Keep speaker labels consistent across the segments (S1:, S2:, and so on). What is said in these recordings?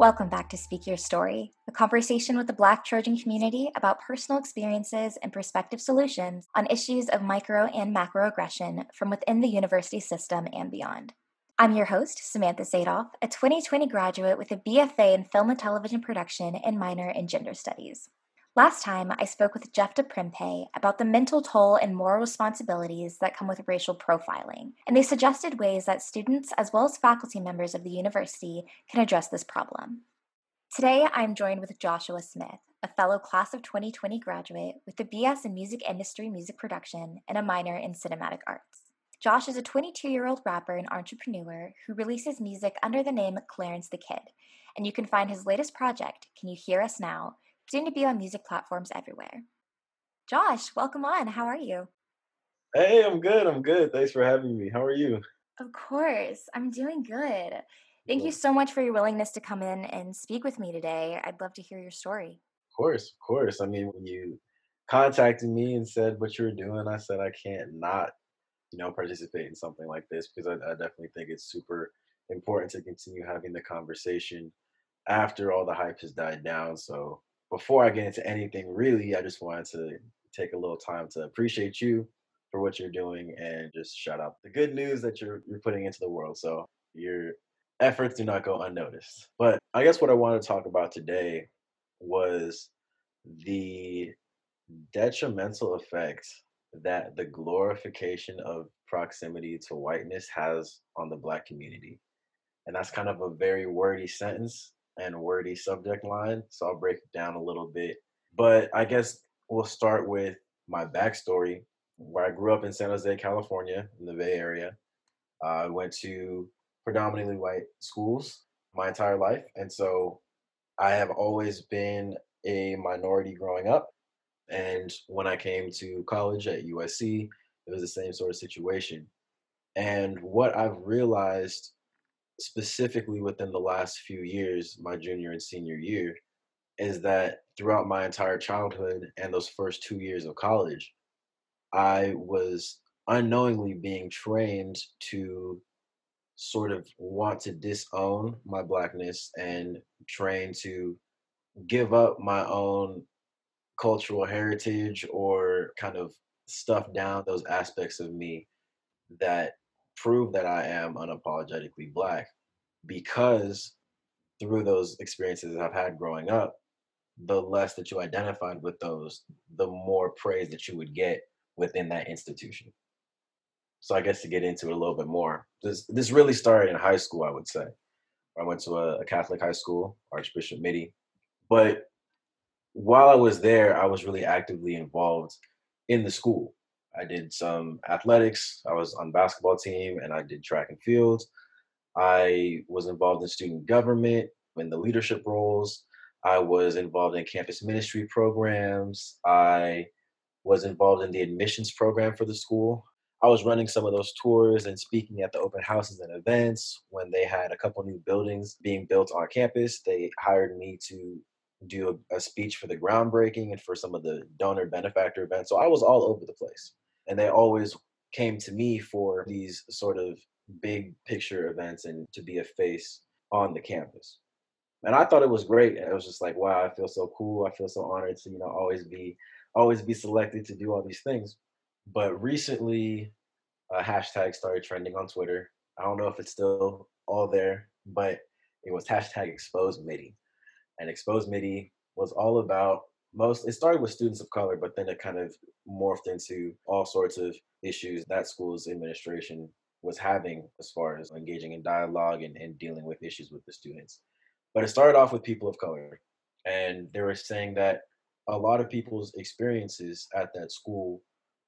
S1: Welcome back to Speak Your Story, a conversation with the Black Trojan community about personal experiences and prospective solutions on issues of micro and macroaggression from within the university system and beyond. I'm your host, Samantha Sadoff, a 2020 graduate with a BFA in Film and Television Production and minor in Gender Studies. Last time, I spoke with Jeff Prempeh about the mental toll and moral responsibilities that come with racial profiling, and they suggested ways that students as well as faculty members of the university can address this problem. Today, I'm joined with Joshua Smith, a fellow class of 2020 graduate with a BS in Music Industry Music Production and a minor in Cinematic Arts. Josh is a 22 year old rapper and entrepreneur who releases music under the name Clarence the Kid, and you can find his latest project, Can You Hear Us Now, soon to be on music platforms everywhere. Josh, welcome on. How are you?
S2: Hey, I'm good. I'm good. Thanks for having me. How are you?
S1: Of course. I'm doing good. Thank you so much for your willingness to come in and speak with me today. I'd love to hear your story.
S2: Of course, of course. I mean, when you contacted me and said what you were doing, I said I can't not, you know, participate in something like this because I, I definitely think it's super important to continue having the conversation after all the hype has died down. So before I get into anything really, I just wanted to take a little time to appreciate you for what you're doing and just shout out the good news that you're you're putting into the world. So your efforts do not go unnoticed. But I guess what I want to talk about today was the detrimental effect that the glorification of proximity to whiteness has on the black community. And that's kind of a very wordy sentence, and wordy subject line. So I'll break it down a little bit. But I guess we'll start with my backstory, where I grew up in San Jose, California, in the Bay Area. I went to predominantly white schools my entire life. And so I have always been a minority growing up. And when I came to college at USC, it was the same sort of situation. And what I've realized specifically within the last few years, my junior and senior year, is that throughout my entire childhood and those first two years of college, I was unknowingly being trained to sort of want to disown my blackness and trained to give up my own cultural heritage or kind of stuff down those aspects of me that prove that I am unapologetically black because through those experiences I've had growing up, the less that you identified with those, the more praise that you would get within that institution. So I guess to get into it a little bit more, this this really started in high school, I would say. I went to a, a Catholic high school, Archbishop Mitty. But while I was there, I was really actively involved in the school. I did some athletics. I was on basketball team and I did track and field. I was involved in student government in the leadership roles. I was involved in campus ministry programs. I was involved in the admissions program for the school. I was running some of those tours and speaking at the open houses and events when they had a couple new buildings being built on campus. They hired me to do a, a, speech for the groundbreaking and for some of the donor benefactor events. So I was all over the place. And they always came to me for these sort of big picture events and to be a face on the campus. And I thought it was great. It was just like, wow, I feel so cool. I feel so honored to, you know, always be always be selected to do all these things. But recently a hashtag started trending on Twitter. I don't know if it's still all there, but it was hashtag expose Mitty. And expose Mitty was all about most it started with students of color, but then it kind of morphed into all sorts of issues that school's administration was having as far as engaging in dialogue and, and dealing with issues with the students. But it started off with people of color. And they were saying that a lot of people's experiences at that school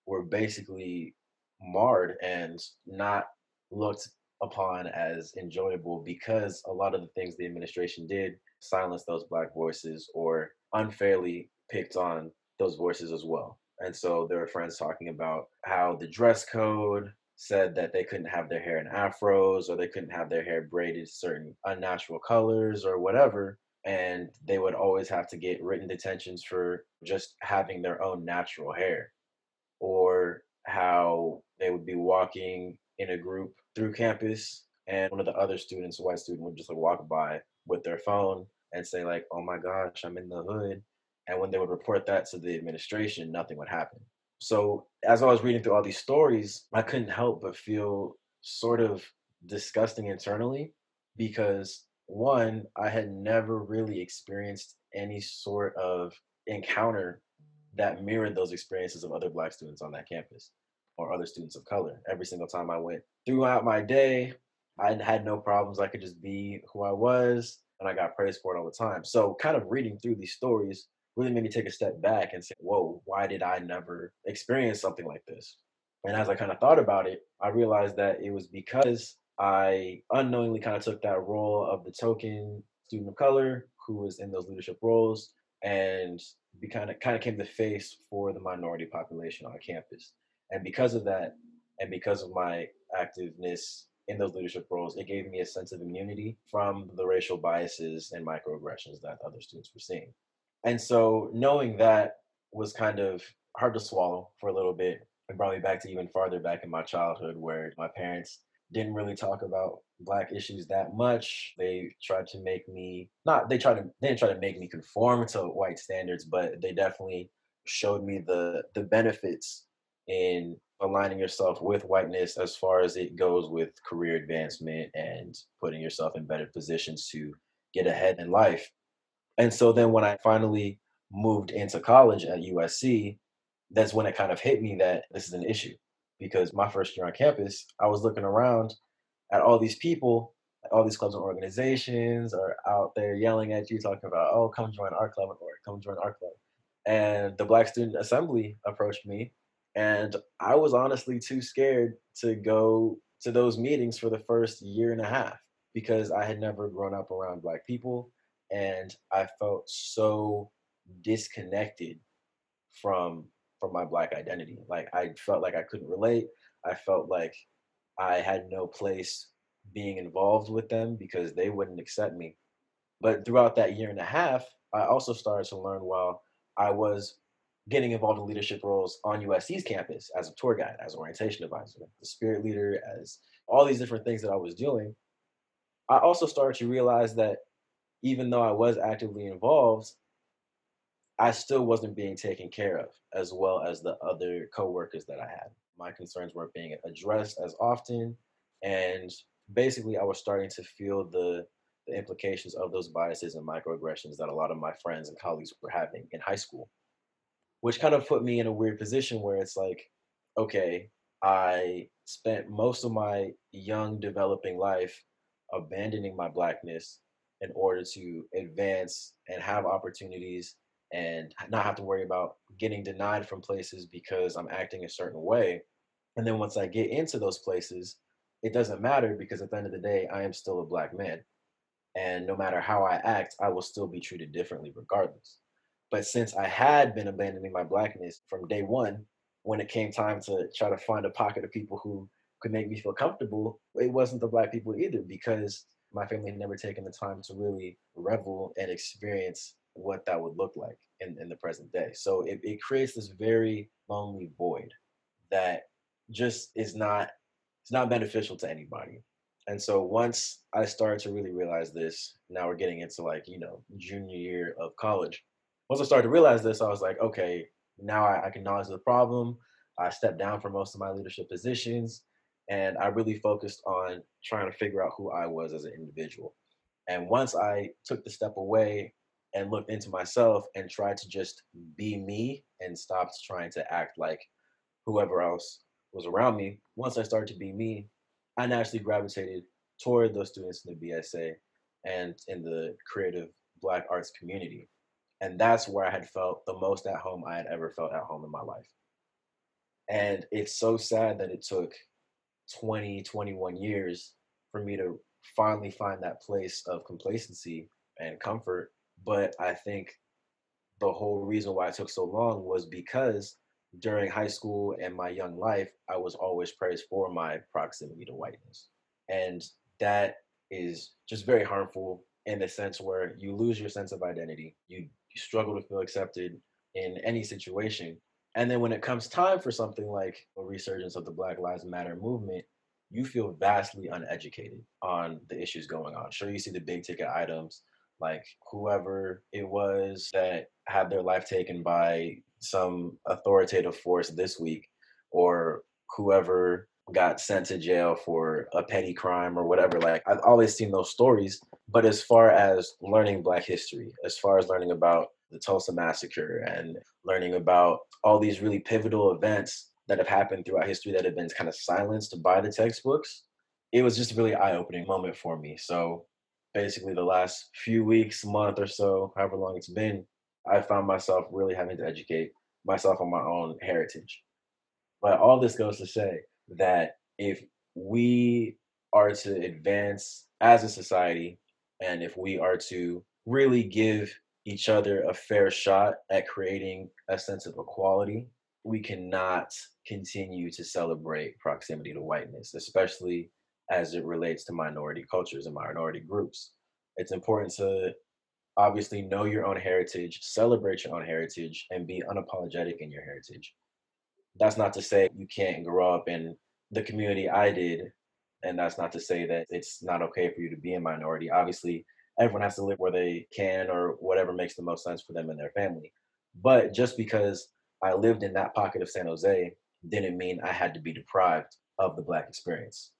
S2: were basically marred and not looked upon as enjoyable because a lot of the things the administration did silenced those black voices or unfairly picked on those voices as well. And so there were friends talking about how the dress code said that they couldn't have their hair in afros or they couldn't have their hair braided certain unnatural colors or whatever and they would always have to get written detentions for just having their own natural hair or how they would be walking in a group through campus and one of the other students a white student would just like walk by with their phone and say like, "Oh my gosh, I'm in the hood," and when they would report that to the administration, nothing would happen. So as I was reading through all these stories, I couldn't help but feel sort of disgusting internally because one, I had never really experienced any sort of encounter that mirrored those experiences of other black students on that campus or other students of color. Every single time I went throughout my day, I had no problems. I could just be who I was and I got praised for it all the time. So, kind of reading through these stories really made me take a step back and say, whoa, why did I never experience something like this? And as I kind of thought about it, I realized that it was because I unknowingly kind of took that role of the token student of color who was in those leadership roles and be kind of kind of came the face for the minority population on campus. And because of that, and because of my activeness in those leadership roles, it gave me a sense of immunity from the racial biases and microaggressions that other students were seeing. And so knowing that was kind of hard to swallow for a little bit. It brought me back to even farther back in my childhood where my parents didn't really talk about black issues that much. They tried to make me not they tried to they didn't try to make me conform to white standards, but they definitely showed me the the benefits in aligning yourself with whiteness as far as it goes with career advancement and putting yourself in better positions to get ahead in life. And so then when I finally moved into college at USC, that's when it kind of hit me that this is an issue. Because my first year on campus, I was looking around at all these people, all these clubs and organizations are out there yelling at you, talking about, oh, come join our club or come join our club. And the Black Student Assembly approached me, and I was honestly too scared to go to those meetings for the first year and a half because I had never grown up around Black people and I felt so disconnected from from my black identity. Like I felt like I couldn't relate. I felt like I had no place being involved with them because they wouldn't accept me. But throughout that year and a half, I also started to learn while I was getting involved in leadership roles on USC's campus as a tour guide, as an orientation advisor, the spirit leader, as all these different things that I was doing. I also started to realize that even though I was actively involved, I still wasn't being taken care of as well as the other coworkers that I had. My concerns weren't being addressed as often, and basically, I was starting to feel the the implications of those biases and microaggressions that a lot of my friends and colleagues were having in high school, which kind of put me in a weird position where it's like, okay, I spent most of my young developing life abandoning my blackness in order to advance and have opportunities and not have to worry about getting denied from places because I'm acting a certain way. And then once I get into those places, it doesn't matter because at the end of the day, I am still a black man. And no matter how I act, I will still be treated differently regardless. But since I had been abandoning my blackness from day one, when it came time to try to find a pocket of people who could make me feel comfortable, it wasn't the black people either because my family had never taken the time to really revel and experience what that would look like in, in the present day. So it, it creates this very lonely void that just is not it's not beneficial to anybody. And so once I started to really realize this, now we're getting into like, you know, junior year of college. Once I started to realize this, I was like, okay, now I, I acknowledge the problem. I stepped down from most of my leadership positions and I really focused on trying to figure out who I was as an individual. And once I took the step away and looked into myself and tried to just be me and stopped trying to act like whoever else was around me, once I started to be me, I naturally gravitated toward those students in the BSA and in the creative Black arts community. And that's where I had felt the most at home I had ever felt at home in my life. And it's so sad that it took 20, 21 years for me to finally find that place of complacency and comfort. But I think the whole reason why it took so long was because during high school and my young life, I was always praised for my proximity to whiteness. And that is just very harmful in the sense where you lose your sense of identity. You, you struggle to feel accepted in any situation and then when it comes time for something like a resurgence of the Black Lives Matter movement, you feel vastly uneducated on the issues going on. Sure, you see the big ticket items like whoever it was that had their life taken by some authoritative force this week, or whoever got sent to jail for a petty crime or whatever. Like I've always seen those stories. But as far as learning Black history, as far as learning about the Tulsa massacre and learning about all these really pivotal events that have happened throughout history that have been kind of silenced by the textbooks, it was just a really eye-opening moment for me. So basically the last few weeks, month or so, however long it's been, I found myself really having to educate myself on my own heritage. But all this goes to say that if we are to advance as a society and if we are to really give each other a fair shot at creating a sense of equality, we cannot continue to celebrate proximity to whiteness, especially as it relates to minority cultures and minority groups. It's important to obviously know your own heritage, celebrate your own heritage, and be unapologetic in your heritage. That's not to say you can't grow up in the community I did, and that's not to say that it's not okay for you to be a minority. Obviously, everyone has to live where they can or whatever makes the most sense for them and their family. But just because I lived in that pocket of San Jose didn't mean I had to be deprived of the Black experience.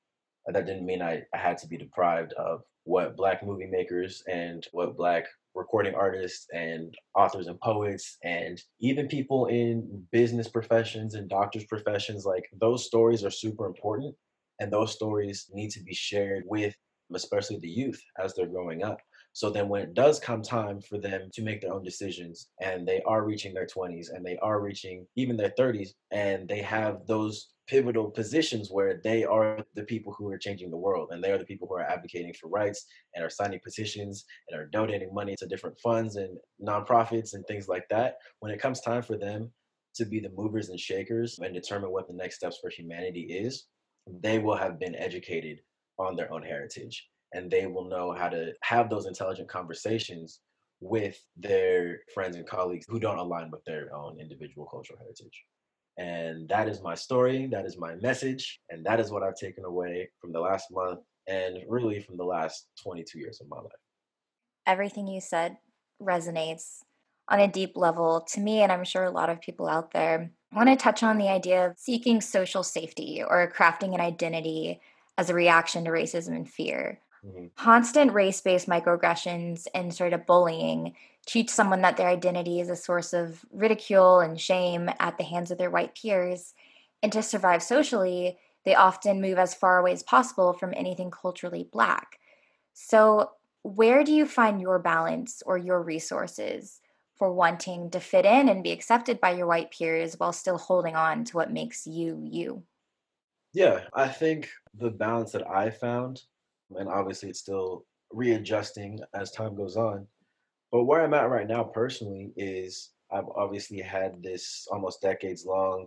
S2: That didn't mean I, I had to be deprived of what Black movie makers and what Black recording artists and authors and poets and even people in business professions and doctors professions like those stories are super important and those stories need to be shared with especially the youth as they're growing up so then when it does come time for them to make their own decisions and they are reaching their 20s and they are reaching even their 30s and they have those pivotal positions where they are the people who are changing the world and they are the people who are advocating for rights and are signing petitions and are donating money to different funds and nonprofits and things like that when it comes time for them to be the movers and shakers and determine what the next steps for humanity is they will have been educated on their own heritage and they will know how to have those intelligent conversations with their friends and colleagues who don't align with their own individual cultural heritage. And that is my story, that is my message, and that is what I've taken away from the last month and really from the last 22 years of my life.
S1: Everything you said resonates on a deep level to me, and I'm sure a lot of people out there. I want to touch on the idea of seeking social safety or crafting an identity as a reaction to racism and fear. Mm-hmm. Constant race based microaggressions and sort of bullying teach someone that their identity is a source of ridicule and shame at the hands of their white peers. And to survive socially, they often move as far away as possible from anything culturally black. So, where do you find your balance or your resources for wanting to fit in and be accepted by your white peers while still holding on to what makes you you?
S2: Yeah, I think the balance that I found and obviously it's still readjusting as time goes on. But where I'm at right now personally is I've obviously had this almost decades long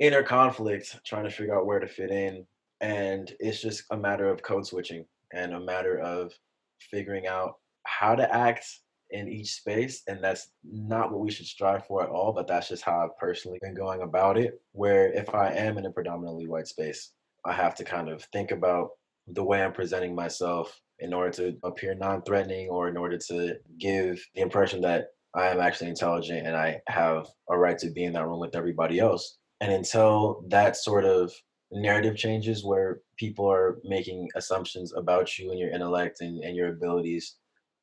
S2: inner conflict trying to figure out where to fit in. And it's just a matter of code switching and a matter of figuring out how to act in each space. And that's not what we should strive for at all, but that's just how I've personally been going about it. Where if I am in a predominantly white space, I have to kind of think about the way I'm presenting myself in order to appear non threatening or in order to give the impression that I am actually intelligent and I have a right to be in that room with everybody else. And until that sort of narrative changes where people are making assumptions about you and your intellect and, and your abilities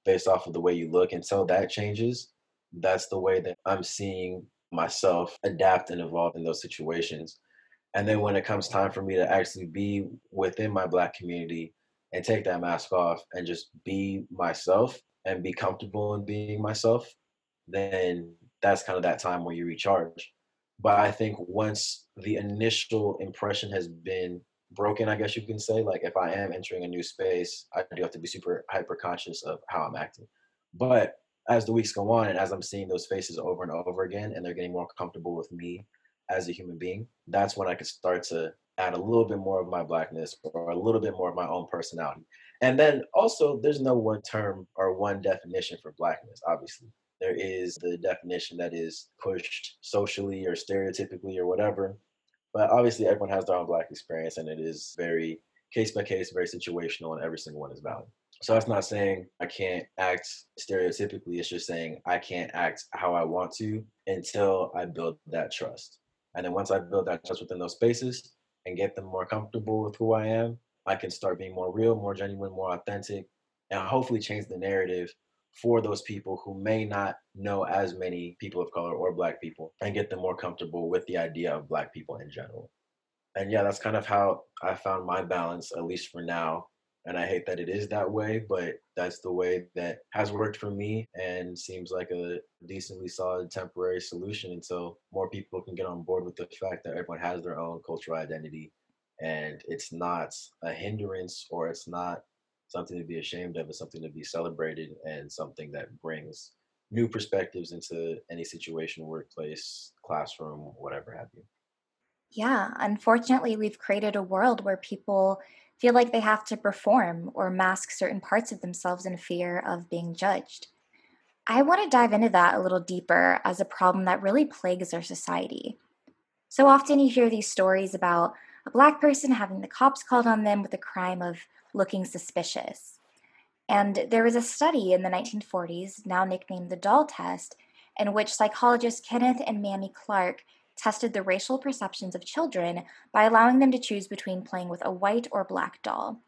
S2: based off of the way you look, until that changes, that's the way that I'm seeing myself adapt and evolve in those situations. And then when it comes time for me to actually be within my black community and take that mask off and just be myself and be comfortable in being myself, then that's kind of that time where you recharge. But I think once the initial impression has been broken, I guess you can say, like if I am entering a new space, I do have to be super hyper conscious of how I'm acting. But as the weeks go on and as I'm seeing those faces over and over again and they're getting more comfortable with me as a human being, that's when I could start to add a little bit more of my blackness or a little bit more of my own personality. And then also, there's no one term or one definition for blackness, obviously. There is the definition that is pushed socially or stereotypically or whatever. But obviously, everyone has their own black experience, and it is very case by case, very situational, and every single one is valid. So that's not saying I can't act stereotypically. It's just saying I can't act how I want to until I build that trust. And then once I build that trust within those spaces and get them more comfortable with who I am, I can start being more real, more genuine, more authentic, and hopefully change the narrative for those people who may not know as many people of color or black people and get them more comfortable with the idea of black people in general. And yeah, that's kind of how I found my balance, at least for now, and I hate that it is that way, but that's the way that has worked for me and seems like a decently solid temporary solution until more people can get on board with the fact that everyone has their own cultural identity and it's not a hindrance or it's not something to be ashamed of, it's something to be celebrated and something that brings new perspectives into any situation, workplace, classroom, whatever have you.
S1: Yeah, unfortunately, we've created a world where people feel like they have to perform or mask certain parts of themselves in fear of being judged. I want to dive into that a little deeper as a problem that really plagues our society. So often you hear these stories about a black person having the cops called on them with the crime of looking suspicious. And there was a study in the 1940s, now nicknamed the doll test, in which psychologists Kenneth and Mamie Clark tested the racial perceptions of children by allowing them to choose between playing with a white or black doll.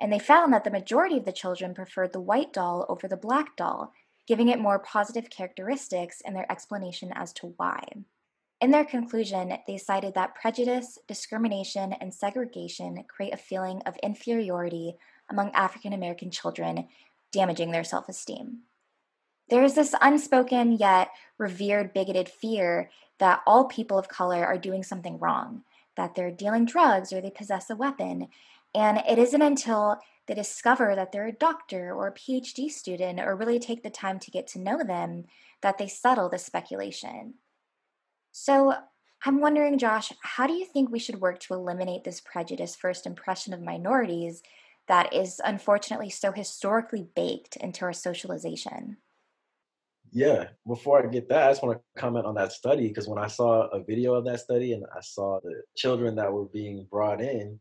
S1: And they found that the majority of the children preferred the white doll over the black doll, giving it more positive characteristics in their explanation as to why. In their conclusion, they cited that prejudice, discrimination, and segregation create a feeling of inferiority among African American children, damaging their self esteem. There is this unspoken yet revered bigoted fear that all people of color are doing something wrong, that they're dealing drugs or they possess a weapon. And it isn't until they discover that they're a doctor or a PhD student or really take the time to get to know them that they settle the speculation. So, I'm wondering, Josh, how do you think we should work to eliminate this prejudice first impression of minorities that is unfortunately so historically baked into our socialization?
S2: Yeah, before I get that, I just want to comment on that study because when I saw a video of that study and I saw the children that were being brought in,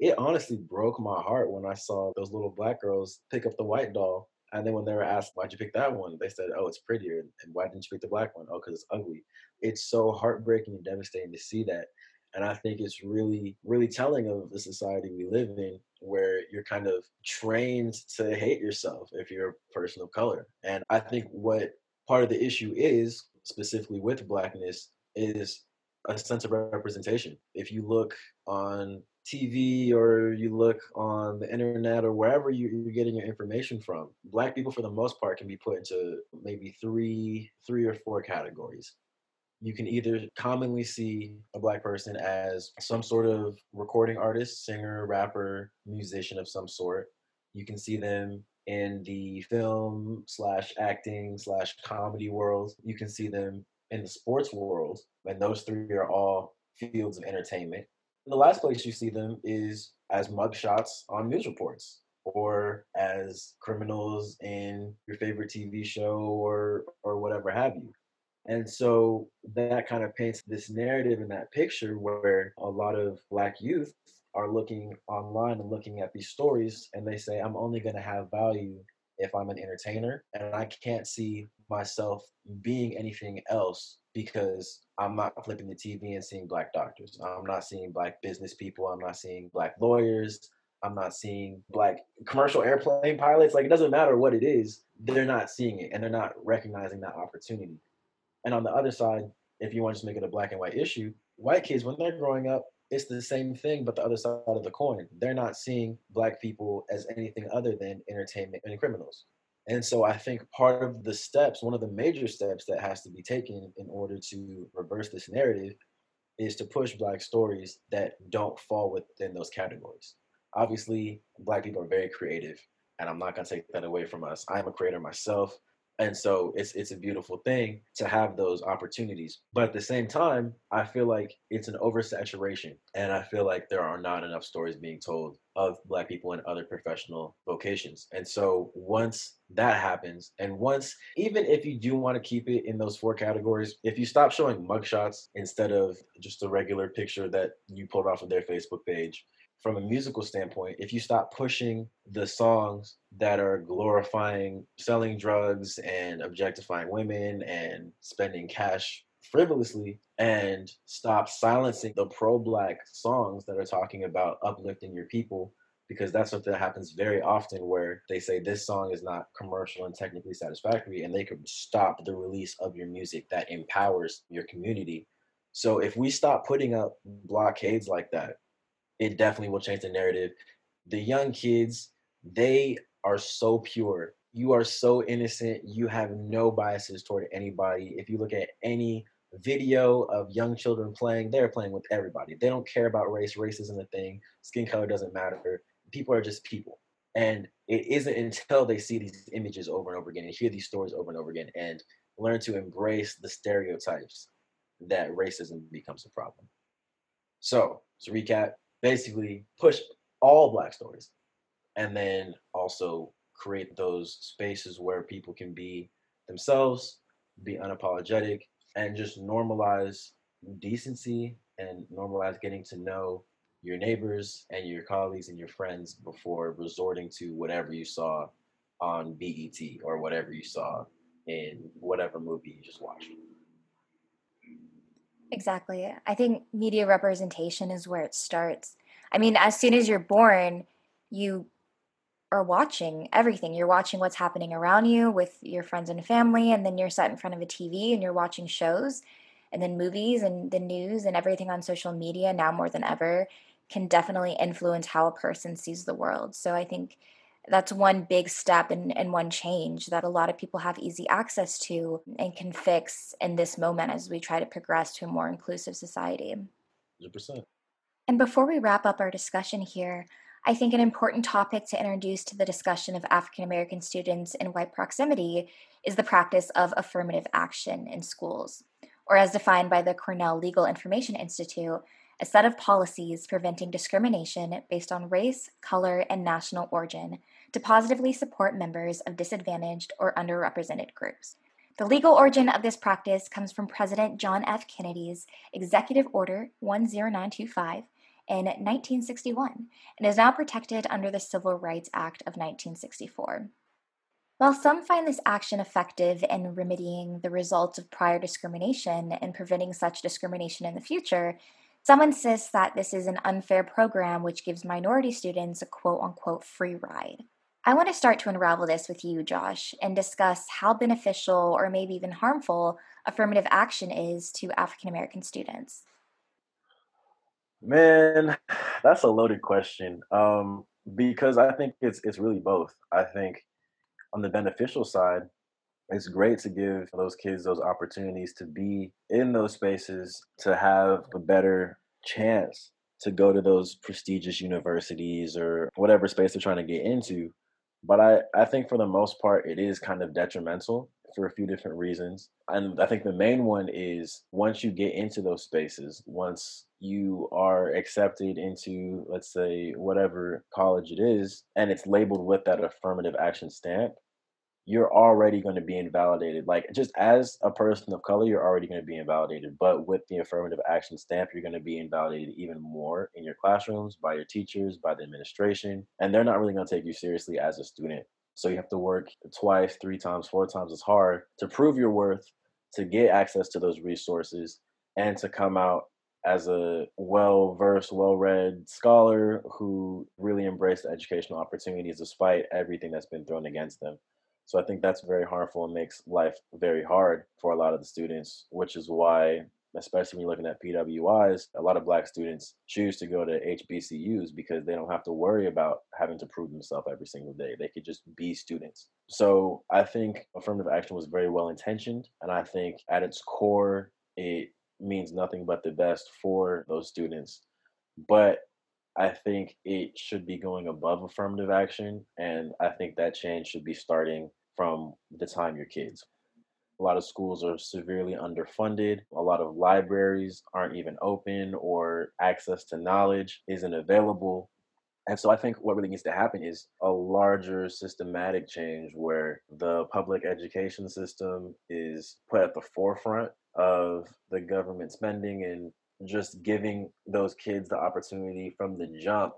S2: it honestly broke my heart when I saw those little black girls pick up the white doll. And then when they were asked, why'd you pick that one? They said, oh, it's prettier. And why didn't you pick the black one? Oh, because it's ugly. It's so heartbreaking and devastating to see that. And I think it's really, really telling of the society we live in where you're kind of trained to hate yourself if you're a person of color. And I think what part of the issue is specifically with blackness is a sense of representation. If you look on TV or you look on the internet or wherever you're getting your information from, black people for the most part can be put into maybe three, three or four categories. You can either commonly see a black person as some sort of recording artist, singer, rapper, musician of some sort. You can see them in the film slash acting slash comedy world. You can see them in the sports world, and those three are all fields of entertainment. And the last place you see them is as mugshots on news reports or as criminals in your favorite TV show or or whatever have you. And so that kind of paints this narrative in that picture where a lot of black youth are looking online and looking at these stories and they say i'm only going to have value if i'm an entertainer and i can't see myself being anything else because i'm not flipping the tv and seeing black doctors. I'm not seeing black business people. I'm not seeing black lawyers. I'm not seeing black commercial airplane pilots. Like it doesn't matter what it is they're not seeing it and they're not recognizing that opportunity. And on the other side if you want to just make it a black and white issue white kids when they're growing up it's the same thing, but the other side of the coin. They're not seeing black people as anything other than entertainment and criminals. And so I think part of the steps, one of the major steps that has to be taken in order to reverse this narrative is to push black stories that don't fall within those categories. Obviously, black people are very creative, and I'm not going to take that away from us. I'm a creator myself and so it's it's a beautiful thing to have those opportunities but at the same time i feel like it's an oversaturation and i feel like there are not enough stories being told of black people in other professional vocations. And so once that happens and once even if you do want to keep it in those four categories if you stop showing mugshots instead of just a regular picture that you pulled off of their facebook page from a musical standpoint, if you stop pushing the songs that are glorifying selling drugs and objectifying women and spending cash frivolously and stop silencing the pro black songs that are talking about uplifting your people because that's something that happens very often where they say this song is not commercial and technically satisfactory and they could stop the release of your music that empowers your community. So if we stop putting up blockades like that it definitely will change the narrative. The young kids, they are so pure. You are so innocent. You have no biases toward anybody. If you look at any video of young children playing, they're playing with everybody. They don't care about race. Race isn't a thing. Skin color doesn't matter. People are just people. And it isn't until they see these images over and over again and hear these stories over and over again and learn to embrace the stereotypes that racism becomes a problem. So, to recap, basically push all black stories and then also create those spaces where people can be themselves be unapologetic and just normalize decency and normalize getting to know your neighbors and your colleagues and your friends before resorting to whatever you saw on BET or whatever you saw in whatever movie you just watched.
S1: Exactly. I think media representation is where it starts. I mean, as soon as you're born, you are watching everything. You're watching what's happening around you with your friends and family, and then you're sat in front of a TV and you're watching shows and then movies and the news and everything on social media now more than ever can definitely influence how a person sees the world. So I think that's one big step and, and one change that a lot of people have easy access to and can fix in this moment as we try to progress to a more inclusive society.
S2: 100%.
S1: And before we wrap up our discussion here, I think an important topic to introduce to the discussion of African American students in white proximity is the practice of affirmative action in schools, or as defined by the Cornell Legal Information Institute, a set of policies preventing discrimination based on race, color, and national origin to positively support members of disadvantaged or underrepresented groups. The legal origin of this practice comes from President John F. Kennedy's Executive Order 10925 in 1961 and is now protected under the Civil Rights Act of 1964. While some find this action effective in remedying the results of prior discrimination and preventing such discrimination in the future, some insist that this is an unfair program which gives minority students a quote unquote free ride. I want to start to unravel this with you, Josh, and discuss how beneficial or maybe even harmful affirmative action is to African American students.
S2: Man, that's a loaded question. Um, because I think it's it's really both. I think on the beneficial side, it's great to give those kids those opportunities to be in those spaces to have a better chance to go to those prestigious universities or whatever space they're trying to get into. But I, I think for the most part, it is kind of detrimental for a few different reasons. And I think the main one is once you get into those spaces, once you are accepted into, let's say, whatever college it is, and it's labeled with that affirmative action stamp, you're already going to be invalidated. Like just as a person of color, you're already going to be invalidated. But with the affirmative action stamp, you're going to be invalidated even more in your classrooms, by your teachers, by the administration. And they're not really going to take you seriously as a student. So you have to work twice, three times, four times as hard to prove your worth, to get access to those resources, and to come out as a well versed, well read scholar who really embraced educational opportunities despite everything that's been thrown against them. So I think that's very harmful and makes life very hard for a lot of the students, which is why, especially when you're looking at PWIs, a lot of black students choose to go to HBCUs because they don't have to worry about having to prove themselves every single day. They could just be students. So I think affirmative action was very well intentioned. And I think at its core, it means nothing but the best for those students. But I think it should be going above affirmative action. And I think that change should be starting from the time you're kids. A lot of schools are severely underfunded. A lot of libraries aren't even open, or access to knowledge isn't available. And so I think what really needs to happen is a larger systematic change where the public education system is put at the forefront of the government spending and just giving those kids the opportunity from the jump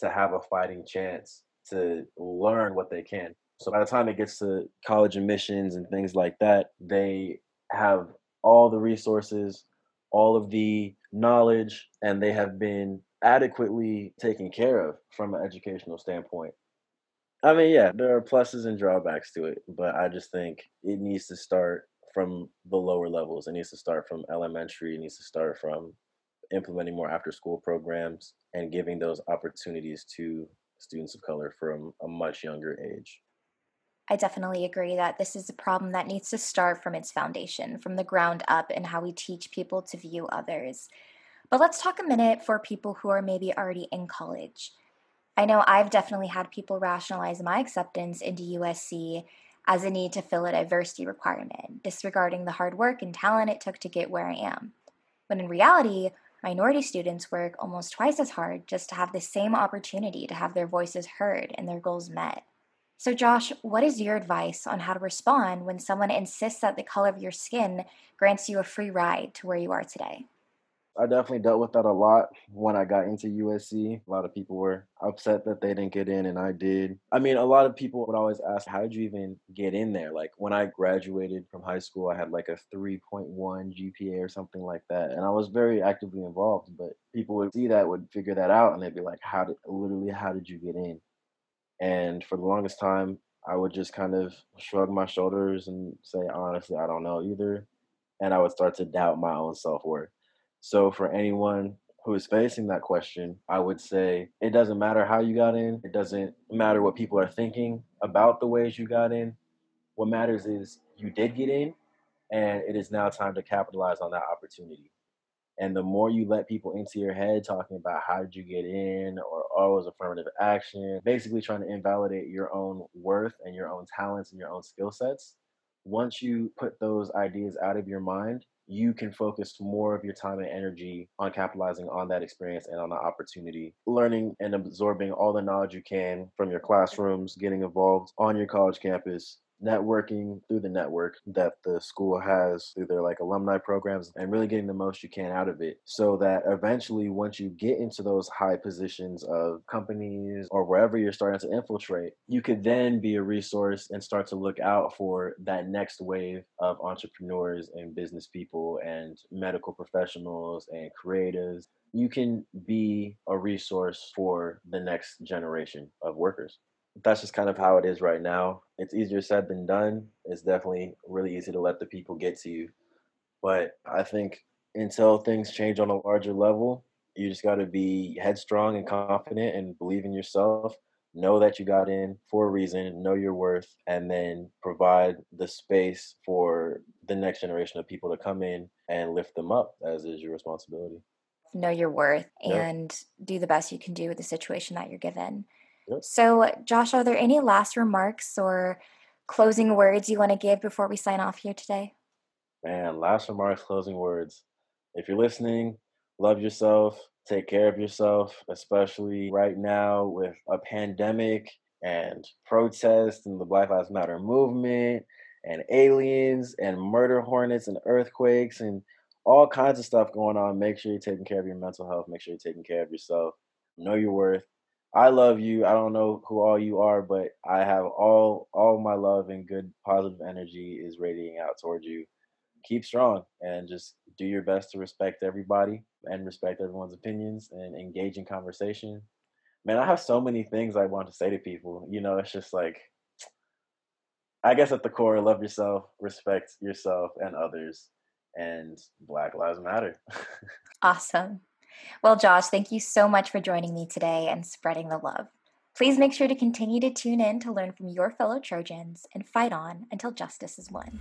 S2: to have a fighting chance to learn what they can. So by the time it gets to college admissions and things like that, they have all the resources, all of the knowledge, and they have been adequately taken care of from an educational standpoint. I mean, yeah, there are pluses and drawbacks to it, but I just think it needs to start from the lower levels. It needs to start from elementary. It needs to start from implementing more after school programs and giving those opportunities to students of color from a much younger age.
S1: I definitely agree that this is a problem that needs to start from its foundation, from the ground up, in how we teach people to view others. But let's talk a minute for people who are maybe already in college. I know I've definitely had people rationalize my acceptance into USC as a need to fill a diversity requirement, disregarding the hard work and talent it took to get where I am. When in reality, minority students work almost twice as hard just to have the same opportunity to have their voices heard and their goals met. So, Josh, what is your advice on how to respond when someone insists that the color of your skin grants you a free ride to where you are today?
S2: I definitely dealt with that a lot when I got into USC. A lot of people were upset that they didn't get in and I did. I mean, a lot of people would always ask, How did you even get in there? Like when I graduated from high school, I had like a 3.1 GPA or something like that. And I was very actively involved, but people would see that, would figure that out, and they'd be like, How did literally, how did you get in? And for the longest time, I would just kind of shrug my shoulders and say, Honestly, I don't know either. And I would start to doubt my own self worth so for anyone who is facing that question, I would say it doesn't matter how you got in. It doesn't matter what people are thinking about the ways you got in. What matters is you did get in, and it is now time to capitalize on that opportunity. And the more you let people into your head talking about how did you get in or was affirmative action, basically trying to invalidate your own worth and your own talents and your own skill sets, once you put those ideas out of your mind, you can focus more of your time and energy on capitalizing on that experience and on the opportunity, learning and absorbing all the knowledge you can from your classrooms, getting involved on your college campus, networking through the network that the school has through their like alumni programs and really getting the most you can out of it so that eventually once you get into those high positions of companies or wherever you're starting to infiltrate you could then be a resource and start to look out for that next wave of entrepreneurs and business people and medical professionals and creatives. You can be a resource for the next generation of workers that's just kind of how it is right now. It's easier said than done. It's definitely really easy to let the people get to you. But I think until things change on a larger level, you just got to be headstrong and confident and believe in yourself. Know that you got in for a reason, know your worth, and then provide the space for the next generation of people to come in and lift them up, as is your responsibility.
S1: Know your worth and do the best you can do with the situation that you're given. So, Josh, are there any last remarks or closing words you want to give before we sign off here today?
S2: Man, last remarks, closing words. If you're listening, love yourself, take care of yourself, especially right now with a pandemic and protests and the Black Lives Matter movement and aliens and murder hornets and earthquakes and all kinds of stuff going on. Make sure you're taking care of your mental health. Make sure you're taking care of yourself. Know your worth. I love you. I don't know who all you are, but I have all all my love and good positive energy is radiating out towards you. Keep strong and just do your best to respect everybody and respect everyone's opinions and engage in conversation. Man, I have so many things I want to say to people. You know, it's just like I guess at the core, love yourself, respect yourself and others, and Black Lives Matter.
S1: awesome. Well, Josh, thank you so much for joining me today and spreading the love. Please make sure to continue to tune in to learn from your fellow Trojans and fight on until justice is won.